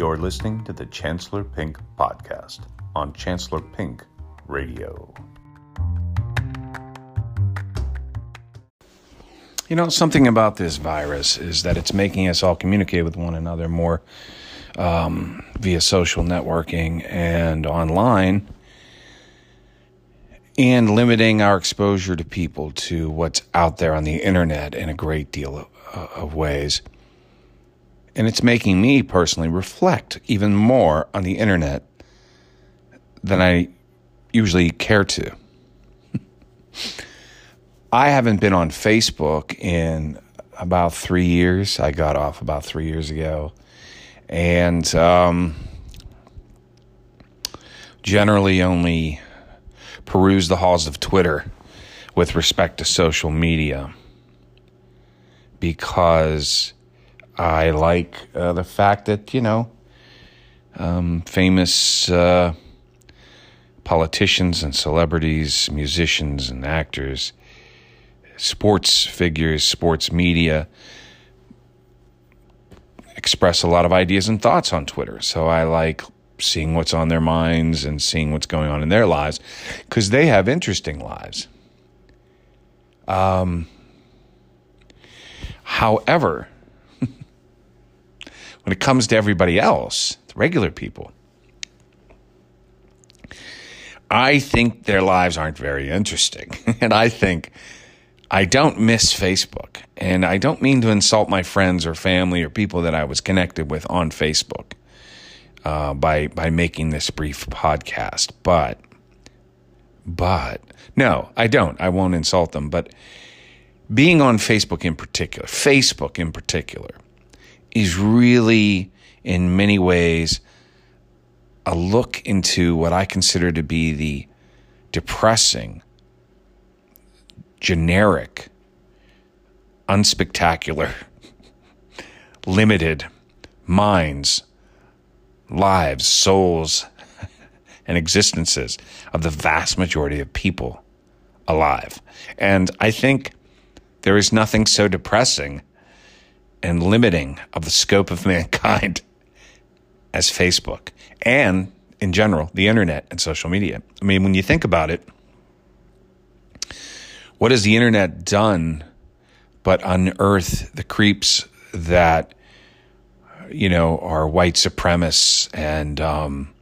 You're listening to the Chancellor Pink podcast on Chancellor Pink Radio. You know, something about this virus is that it's making us all communicate with one another more um, via social networking and online, and limiting our exposure to people to what's out there on the internet in a great deal of, uh, of ways. And it's making me personally reflect even more on the internet than I usually care to. I haven't been on Facebook in about three years. I got off about three years ago. And um, generally only peruse the halls of Twitter with respect to social media because I like uh, the fact that, you know, um, famous uh, politicians and celebrities, musicians and actors sports figures, sports media express a lot of ideas and thoughts on Twitter. So I like seeing what's on their minds and seeing what's going on in their lives because they have interesting lives. Um, however, it comes to everybody else, the regular people, I think their lives aren't very interesting. and I think I don't miss Facebook. And I don't mean to insult my friends or family or people that I was connected with on Facebook uh, by, by making this brief podcast. But, but, no, I don't. I won't insult them. But being on Facebook in particular, Facebook in particular, is really, in many ways, a look into what I consider to be the depressing generic, unspectacular, limited minds, lives, souls, and existences of the vast majority of people alive. And I think there is nothing so depressing and limiting of the scope of mankind as Facebook and in general, the internet and social media. I mean, when you think about it, what has the internet done but unearth the creeps that you know are white supremacists and um,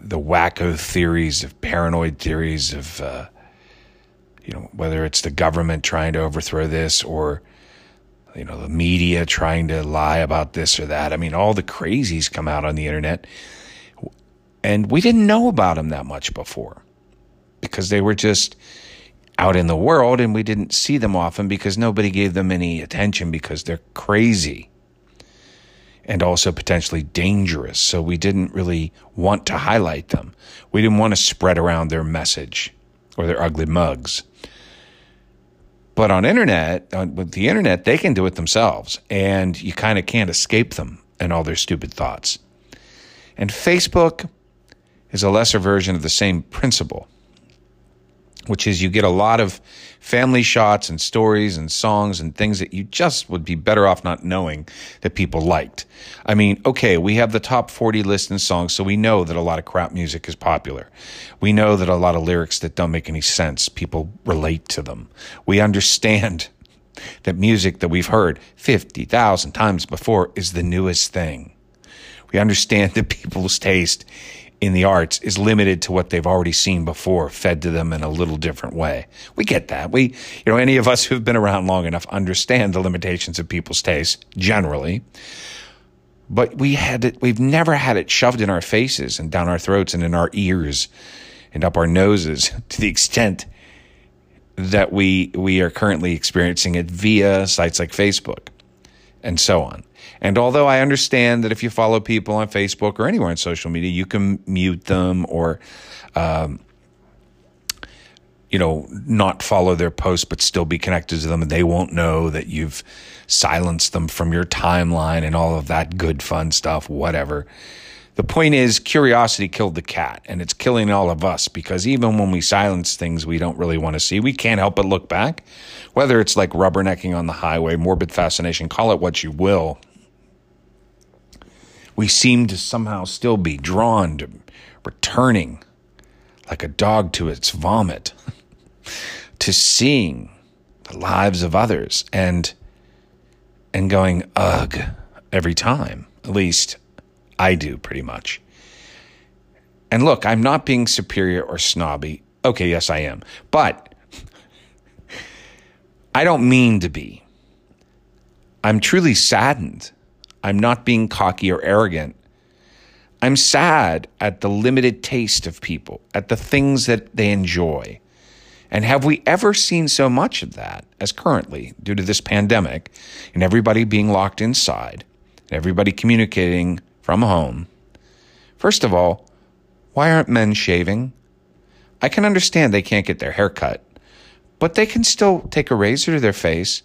the wacko theories of paranoid theories of uh, you know whether it's the government trying to overthrow this or you know the media trying to lie about this or that i mean all the crazies come out on the internet and we didn't know about them that much before because they were just out in the world and we didn't see them often because nobody gave them any attention because they're crazy and also potentially dangerous. So we didn't really want to highlight them. We didn't want to spread around their message or their ugly mugs. But on internet, on, with the internet, they can do it themselves and you kind of can't escape them and all their stupid thoughts. And Facebook is a lesser version of the same principle which is you get a lot of family shots and stories and songs and things that you just would be better off not knowing that people liked. I mean, okay, we have the top 40 list in songs, so we know that a lot of crap music is popular. We know that a lot of lyrics that don't make any sense, people relate to them. We understand that music that we've heard 50,000 times before is the newest thing. We understand that people's taste in the arts is limited to what they've already seen before, fed to them in a little different way. We get that. We, you know, any of us who've been around long enough understand the limitations of people's tastes generally. But we had it, we've never had it shoved in our faces and down our throats and in our ears and up our noses to the extent that we, we are currently experiencing it via sites like Facebook and so on. And although I understand that if you follow people on Facebook or anywhere on social media, you can mute them or, um, you know, not follow their posts but still be connected to them, and they won't know that you've silenced them from your timeline and all of that good fun stuff, whatever. The point is, curiosity killed the cat, and it's killing all of us because even when we silence things we don't really want to see, we can't help but look back. Whether it's like rubbernecking on the highway, morbid fascination, call it what you will. We seem to somehow still be drawn to returning like a dog to its vomit, to seeing the lives of others and and going ugh every time. At least I do pretty much. And look, I'm not being superior or snobby. Okay, yes, I am. But I don't mean to be. I'm truly saddened. I'm not being cocky or arrogant. I'm sad at the limited taste of people, at the things that they enjoy. And have we ever seen so much of that as currently due to this pandemic and everybody being locked inside and everybody communicating from home? First of all, why aren't men shaving? I can understand they can't get their hair cut, but they can still take a razor to their face.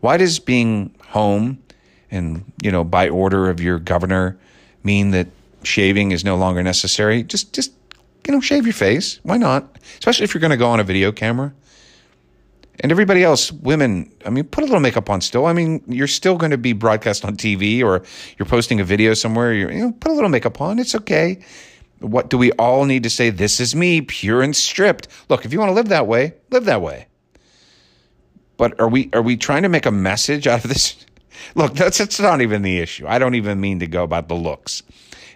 Why does being home and, you know, by order of your governor mean that shaving is no longer necessary? Just just you know, shave your face. Why not? Especially if you're going to go on a video camera. And everybody else, women, I mean, put a little makeup on still. I mean, you're still going to be broadcast on TV or you're posting a video somewhere. you know, put a little makeup on. It's okay. What do we all need to say? This is me, pure and stripped. Look, if you want to live that way, live that way. But are we are we trying to make a message out of this? Look, that's that's not even the issue. I don't even mean to go about the looks.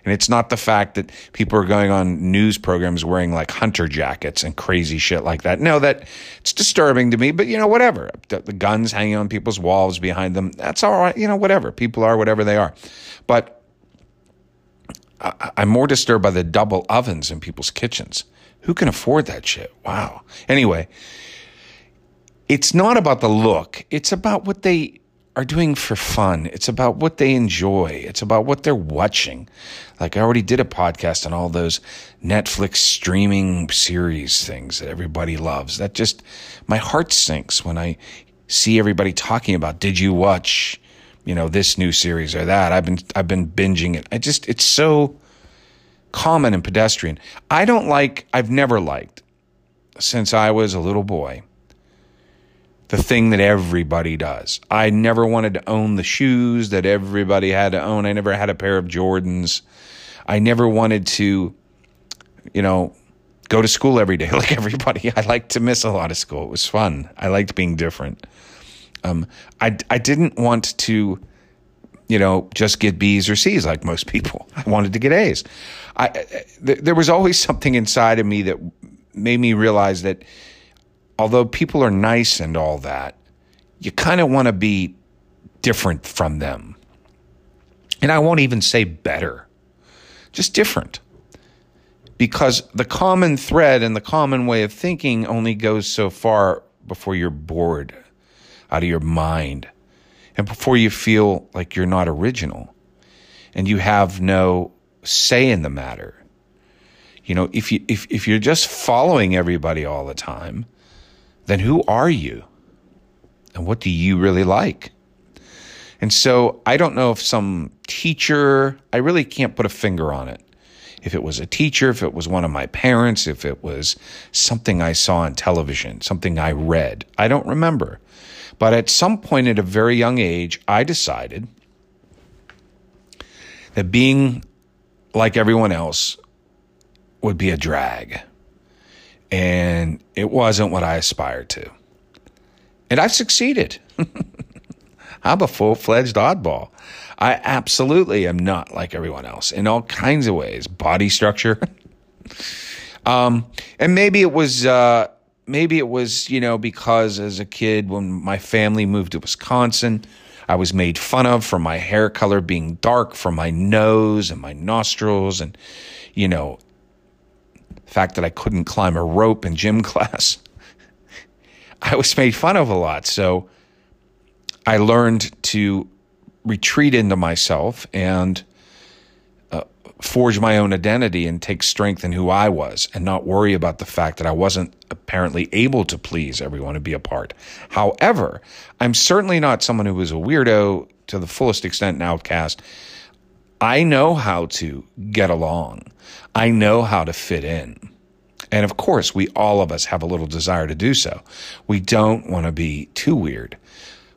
And it's not the fact that people are going on news programs wearing like hunter jackets and crazy shit like that. No, that it's disturbing to me, but you know, whatever. The, the guns hanging on people's walls behind them, that's all right. You know, whatever. People are whatever they are. But I, I'm more disturbed by the double ovens in people's kitchens. Who can afford that shit? Wow. Anyway, it's not about the look. It's about what they are doing for fun. It's about what they enjoy. It's about what they're watching. Like I already did a podcast on all those Netflix streaming series things that everybody loves. That just, my heart sinks when I see everybody talking about, did you watch, you know, this new series or that? I've been, I've been binging it. I just, it's so common and pedestrian. I don't like, I've never liked since I was a little boy the thing that everybody does. I never wanted to own the shoes that everybody had to own. I never had a pair of Jordans. I never wanted to, you know, go to school every day like everybody. I liked to miss a lot of school. It was fun. I liked being different. Um, I, I didn't want to, you know, just get B's or C's like most people. I wanted to get A's. I, th- there was always something inside of me that made me realize that although people are nice and all that, you kind of want to be different from them. And I won't even say better, just different. Because the common thread and the common way of thinking only goes so far before you're bored out of your mind and before you feel like you're not original and you have no say in the matter. You know, if you if, if you're just following everybody all the time, then who are you? And what do you really like? And so I don't know if some teacher, I really can't put a finger on it. If it was a teacher, if it was one of my parents, if it was something I saw on television, something I read, I don't remember. But at some point at a very young age, I decided that being like everyone else would be a drag and it wasn't what I aspired to. And I've succeeded. I'm a full fledged oddball. I absolutely am not like everyone else in all kinds of ways. Body structure. um, and maybe it was, uh, maybe it was, you know, because as a kid, when my family moved to Wisconsin, I was made fun of for my hair color being dark, for my nose and my nostrils, and, you know, fact that I couldn't climb a rope in gym class. I was made fun of a lot. So I learned to retreat into myself and uh, forge my own identity and take strength in who I was and not worry about the fact that I wasn't apparently able to please everyone and be a part. However, I'm certainly not someone who is a weirdo to the fullest extent an outcast. I know how to get along. I know how to fit in. And of course, we all of us have a little desire to do so. We don't want to be too weird.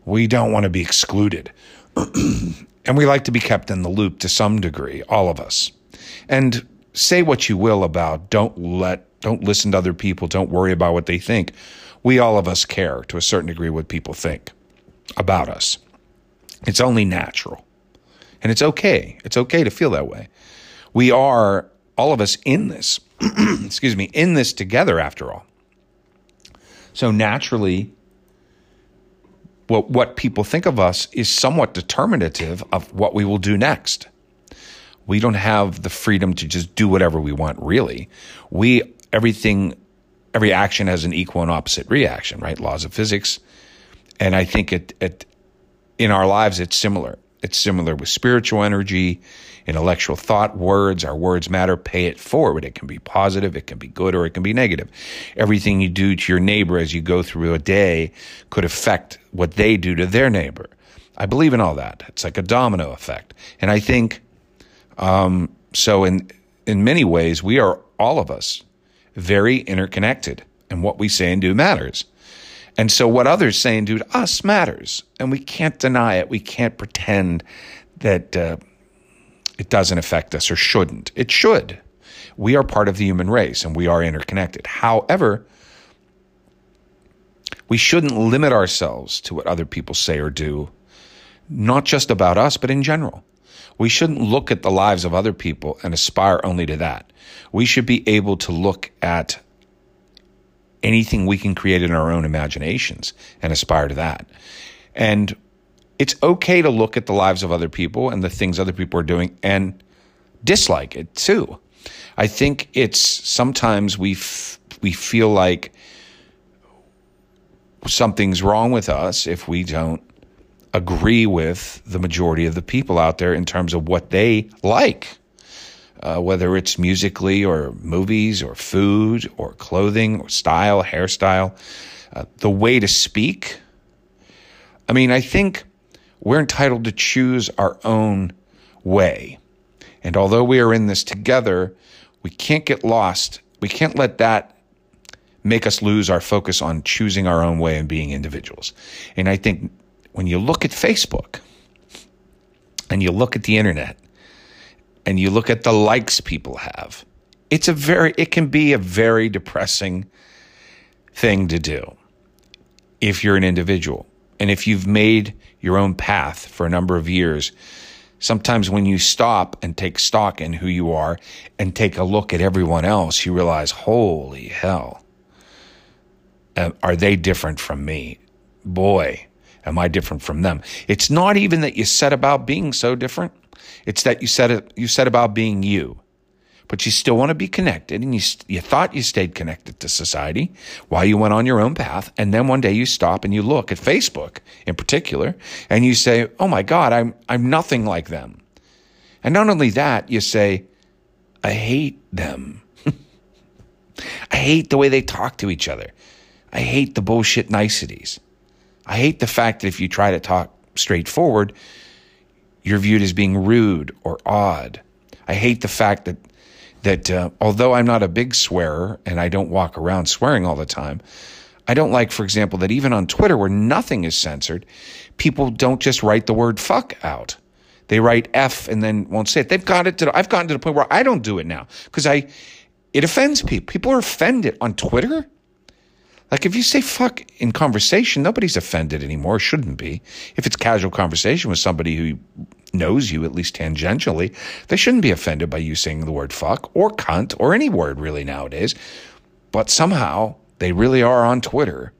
We don't want to be excluded. And we like to be kept in the loop to some degree, all of us. And say what you will about don't let don't listen to other people, don't worry about what they think. We all of us care to a certain degree what people think about us. It's only natural. And it's okay. It's okay to feel that way. We are all of us in this, excuse me, in this together after all. So naturally, what, what people think of us is somewhat determinative of what we will do next. We don't have the freedom to just do whatever we want, really. We, everything, every action has an equal and opposite reaction, right? Laws of physics. And I think it, it in our lives, it's similar. It's similar with spiritual energy, intellectual thought, words. Our words matter. Pay it forward. It can be positive, it can be good, or it can be negative. Everything you do to your neighbor as you go through a day could affect what they do to their neighbor. I believe in all that. It's like a domino effect. And I think, um, so in, in many ways, we are all of us very interconnected and what we say and do matters. And so what others say and do to us matters. And we can't deny it. We can't pretend that uh, it doesn't affect us or shouldn't. It should. We are part of the human race and we are interconnected. However, we shouldn't limit ourselves to what other people say or do, not just about us, but in general. We shouldn't look at the lives of other people and aspire only to that. We should be able to look at anything we can create in our own imaginations and aspire to that. And it's okay to look at the lives of other people and the things other people are doing and dislike it too. I think it's sometimes we f- we feel like something's wrong with us if we don't agree with the majority of the people out there in terms of what they like uh, whether it's musically or movies or food or clothing or style, hairstyle, uh, the way to speak. I mean, I think we're entitled to choose our own way. And although we are in this together, we can't get lost. We can't let that make us lose our focus on choosing our own way and being individuals. And I think when you look at Facebook and you look at the internet, and you look at the likes people have, it's a very, it can be a very depressing thing to do if you're an individual. And if you've made your own path for a number of years, sometimes when you stop and take stock in who you are and take a look at everyone else, you realize, holy hell, uh, are they different from me? Boy, am I different from them. It's not even that you set about being so different. It's that you said you said about being you, but you still want to be connected, and you you thought you stayed connected to society while you went on your own path, and then one day you stop and you look at Facebook in particular, and you say, "Oh my God, I'm I'm nothing like them," and not only that, you say, "I hate them." I hate the way they talk to each other. I hate the bullshit niceties. I hate the fact that if you try to talk straightforward, you're viewed as being rude or odd. I hate the fact that that uh, although I'm not a big swearer and I don't walk around swearing all the time, I don't like, for example, that even on Twitter where nothing is censored, people don't just write the word fuck out. They write F and then won't say it. They've got it to, I've gotten to the point where I don't do it now because I, it offends people. People are offended on Twitter. Like if you say fuck in conversation, nobody's offended anymore. Shouldn't be. If it's casual conversation with somebody who knows you at least tangentially, they shouldn't be offended by you saying the word fuck or cunt or any word really nowadays. But somehow they really are on Twitter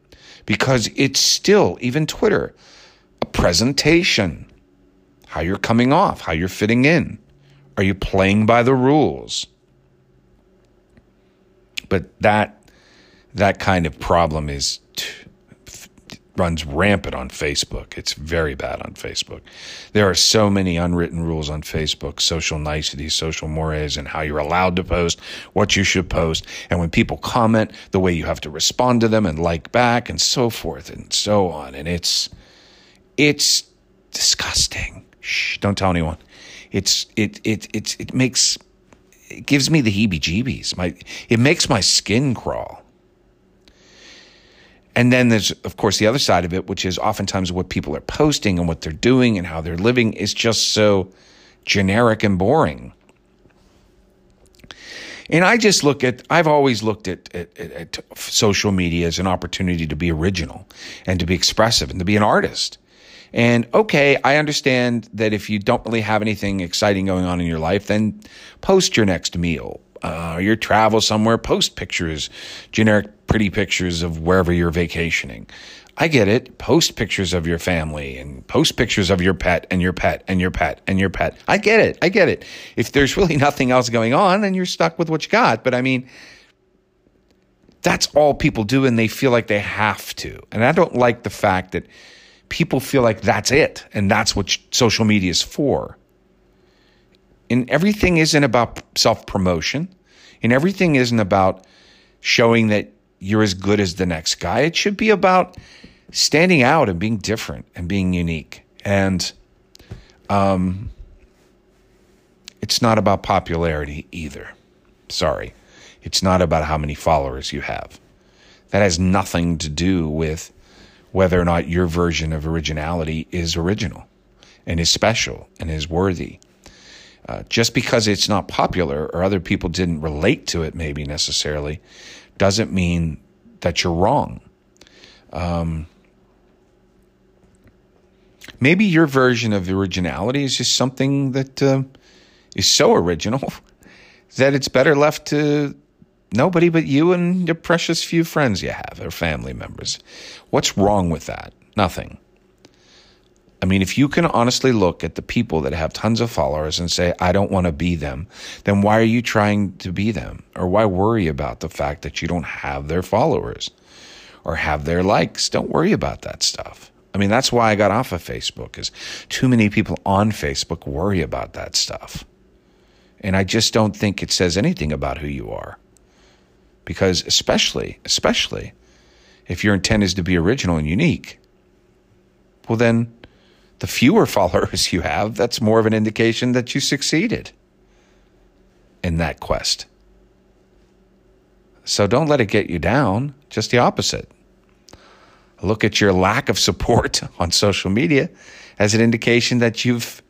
because it's still, even Twitter, a presentation. How you're coming off, how you're fitting in. Are you playing by the rules? But that that kind of problem is runs rampant on Facebook. It's very bad on Facebook. There are so many unwritten rules on Facebook, social niceties, social mores, and how you're allowed to post, what you should post, and when people comment, the way you have to respond to them and like back and so forth and so on. And it's it's disgusting. Shh, don't tell anyone. It's it it it it makes it gives me the heebie-jeebies. My it makes my skin crawl And then there's, of course, the other side of it, which is oftentimes what people are posting and what they're doing and how they're living is just so generic and boring. And I just look at, I've always looked at, at, at, social media as an opportunity to be original and to be expressive and to be an artist. And okay, I understand that if you don't really have anything exciting going on in your life, then post your next meal, uh, your travel somewhere, post pictures, generic pretty pictures of wherever you're vacationing. I get it. Post pictures of your family and post pictures of your pet and your pet and your pet and your pet. I get it. I get it. If there's really nothing else going on, then you're stuck with what you got. But I mean, that's all people do and they feel like they have to. And I don't like the fact that people feel like that's it and that's what social media is for. And everything isn't about self promotion, and everything isn't about showing that you're as good as the next guy. It should be about standing out and being different and being unique. And um, it's not about popularity either. Sorry. It's not about how many followers you have. That has nothing to do with whether or not your version of originality is original and is special and is worthy. Uh, just because it's not popular or other people didn't relate to it, maybe necessarily, doesn't mean that you're wrong. Um, maybe your version of originality is just something that uh, is so original that it's better left to Nobody but you and your precious few friends you have or family members. What's wrong with that? Nothing. I mean, if you can honestly look at the people that have tons of followers and say, I don't want to be them, then why are you trying to be them? Or why worry about the fact that you don't have their followers or have their likes? Don't worry about that stuff. I mean, that's why I got off of Facebook, is too many people on Facebook worry about that stuff. And I just don't think it says anything about who you are. Because especially, especially if your intent is to be original and unique, well, then the fewer followers you have, that's more of an indication that you succeeded in that quest. So don't let it get you down, just the opposite. Look at your lack of support on social media as an indication that you've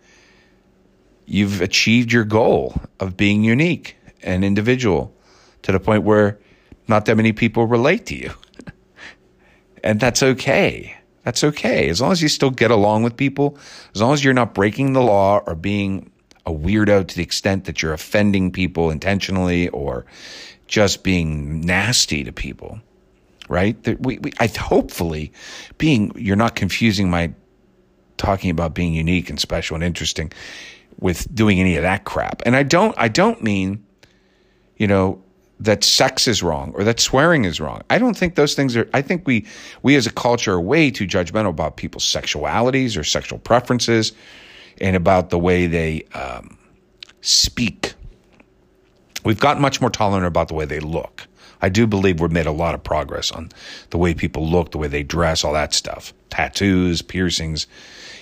you've achieved your goal of being unique and individual to the point where not that many people relate to you. and that's okay. That's okay. As long as you still get along with people, as long as you're not breaking the law or being a weirdo to the extent that you're offending people intentionally or just being nasty to people, right? We, we, I hopefully being, you're not confusing my talking about being unique and special and interesting with doing any of that crap. And I don't, I don't mean, you know, that sex is wrong or that swearing is wrong. I don't think those things are, I think we, we as a culture are way too judgmental about people's sexualities or sexual preferences and about the way they um, speak. We've gotten much more tolerant about the way they look. I do believe we've made a lot of progress on the way people look, the way they dress, all that stuff. Tattoos, piercings,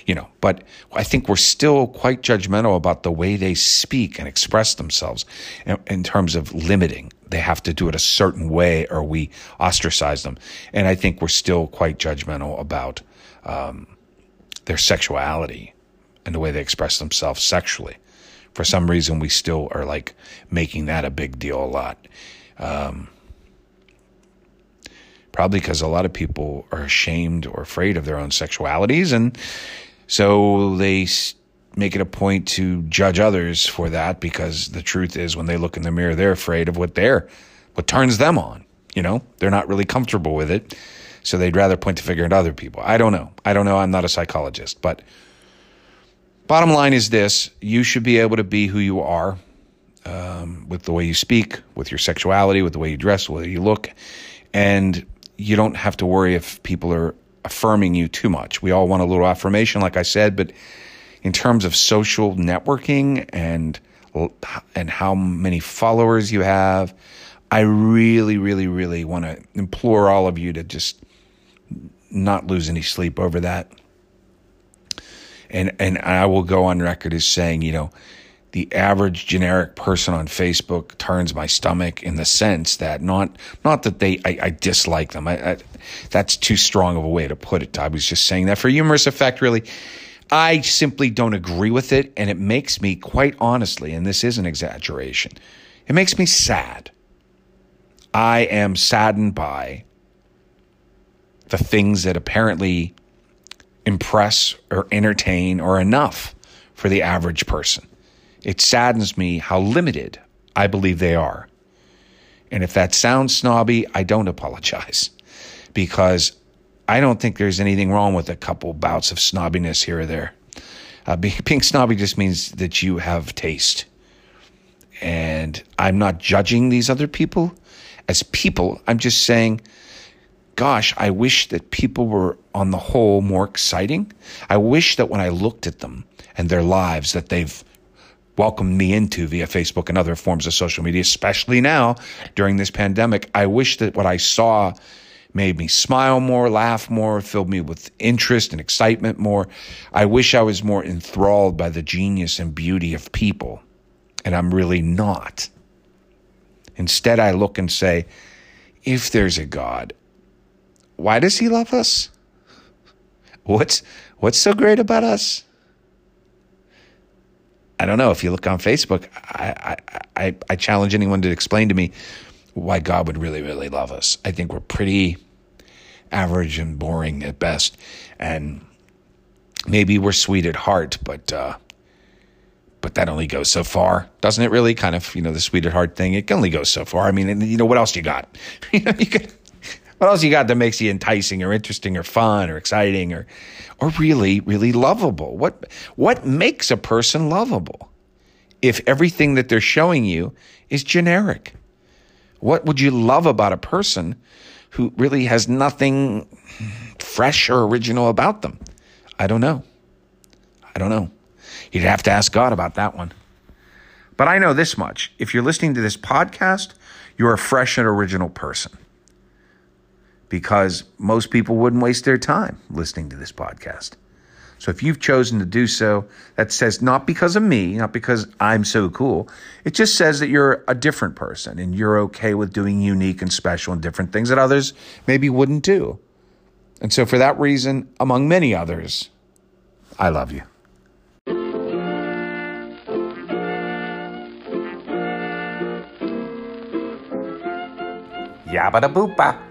you know, but I think we're still quite judgmental about the way they speak and express themselves in, in terms of limiting. They have to do it a certain way or we ostracize them. And I think we're still quite judgmental about um, their sexuality and the way they express themselves sexually. For some reason, we still are like making that a big deal a lot. Um, probably because a lot of people are ashamed or afraid of their own sexualities and so they make it a point to judge others for that because the truth is when they look in the mirror, they're afraid of what they're, what turns them on. You know, they're not really comfortable with it. So they'd rather point the finger at other people. I don't know. I don't know. I'm not a psychologist, but bottom line is this you should be able to be who you are um, with the way you speak, with your sexuality, with the way you dress, the way you look. And you don't have to worry if people are affirming you too much. We all want a little affirmation, like I said, but in terms of social networking and and how many followers you have, I really, really, really want to implore all of you to just not lose any sleep over that. And and I will go on record as saying, you know, the average generic person on Facebook turns my stomach in the sense that not not that they I, I dislike them. I, I, that's too strong of a way to put it. I was just saying that for humorous effect, really. I simply don't agree with it, and it makes me quite honestly, and this is an exaggeration, it makes me sad. I am saddened by the things that apparently impress or entertain or enough for the average person. It saddens me how limited I believe they are. And if that sounds snobby, I don't apologize because I don't think there's anything wrong with a couple bouts of snobbiness here or there. Uh, being snobby just means that you have taste. And I'm not judging these other people as people. I'm just saying, gosh, I wish that people were on the whole more exciting. I wish that when I looked at them and their lives that they've welcomed me into via Facebook and other forms of social media, especially now during this pandemic, I wish that what I saw made me smile more, laugh more, filled me with interest and excitement more. I wish I was more enthralled by the genius and beauty of people, and I'm really not. Instead, I look and say, if there's a God, why does he love us? What's what's so great about us? I don't know. If you look on Facebook, I, I, I, I challenge anyone to explain to me why God would really, really love us. I think we're pretty average and boring at best. And maybe we're sweet at heart, but uh, but that only goes so far, doesn't it? Really, kind of, you know, the sweet at heart thing. It only goes so far. I mean, you know, what else you got? you know, you could, what else you got that makes you enticing or interesting or fun or exciting or or really, really lovable? What what makes a person lovable? If everything that they're showing you is generic, what would you love about a person who really has nothing fresh or original about them? I don't know. I don't know. You'd have to ask God about that one. But I know this much. If you're listening to this podcast, you're a fresh and original person. Because most people wouldn't waste their time listening to this podcast. So if you've chosen to do so, that says not because of me, not because I'm so cool. It just says that you're a different person and you're okay with doing unique and special and different things that others maybe wouldn't do. And so for that reason, among many others, I love you. Yabba da boopa.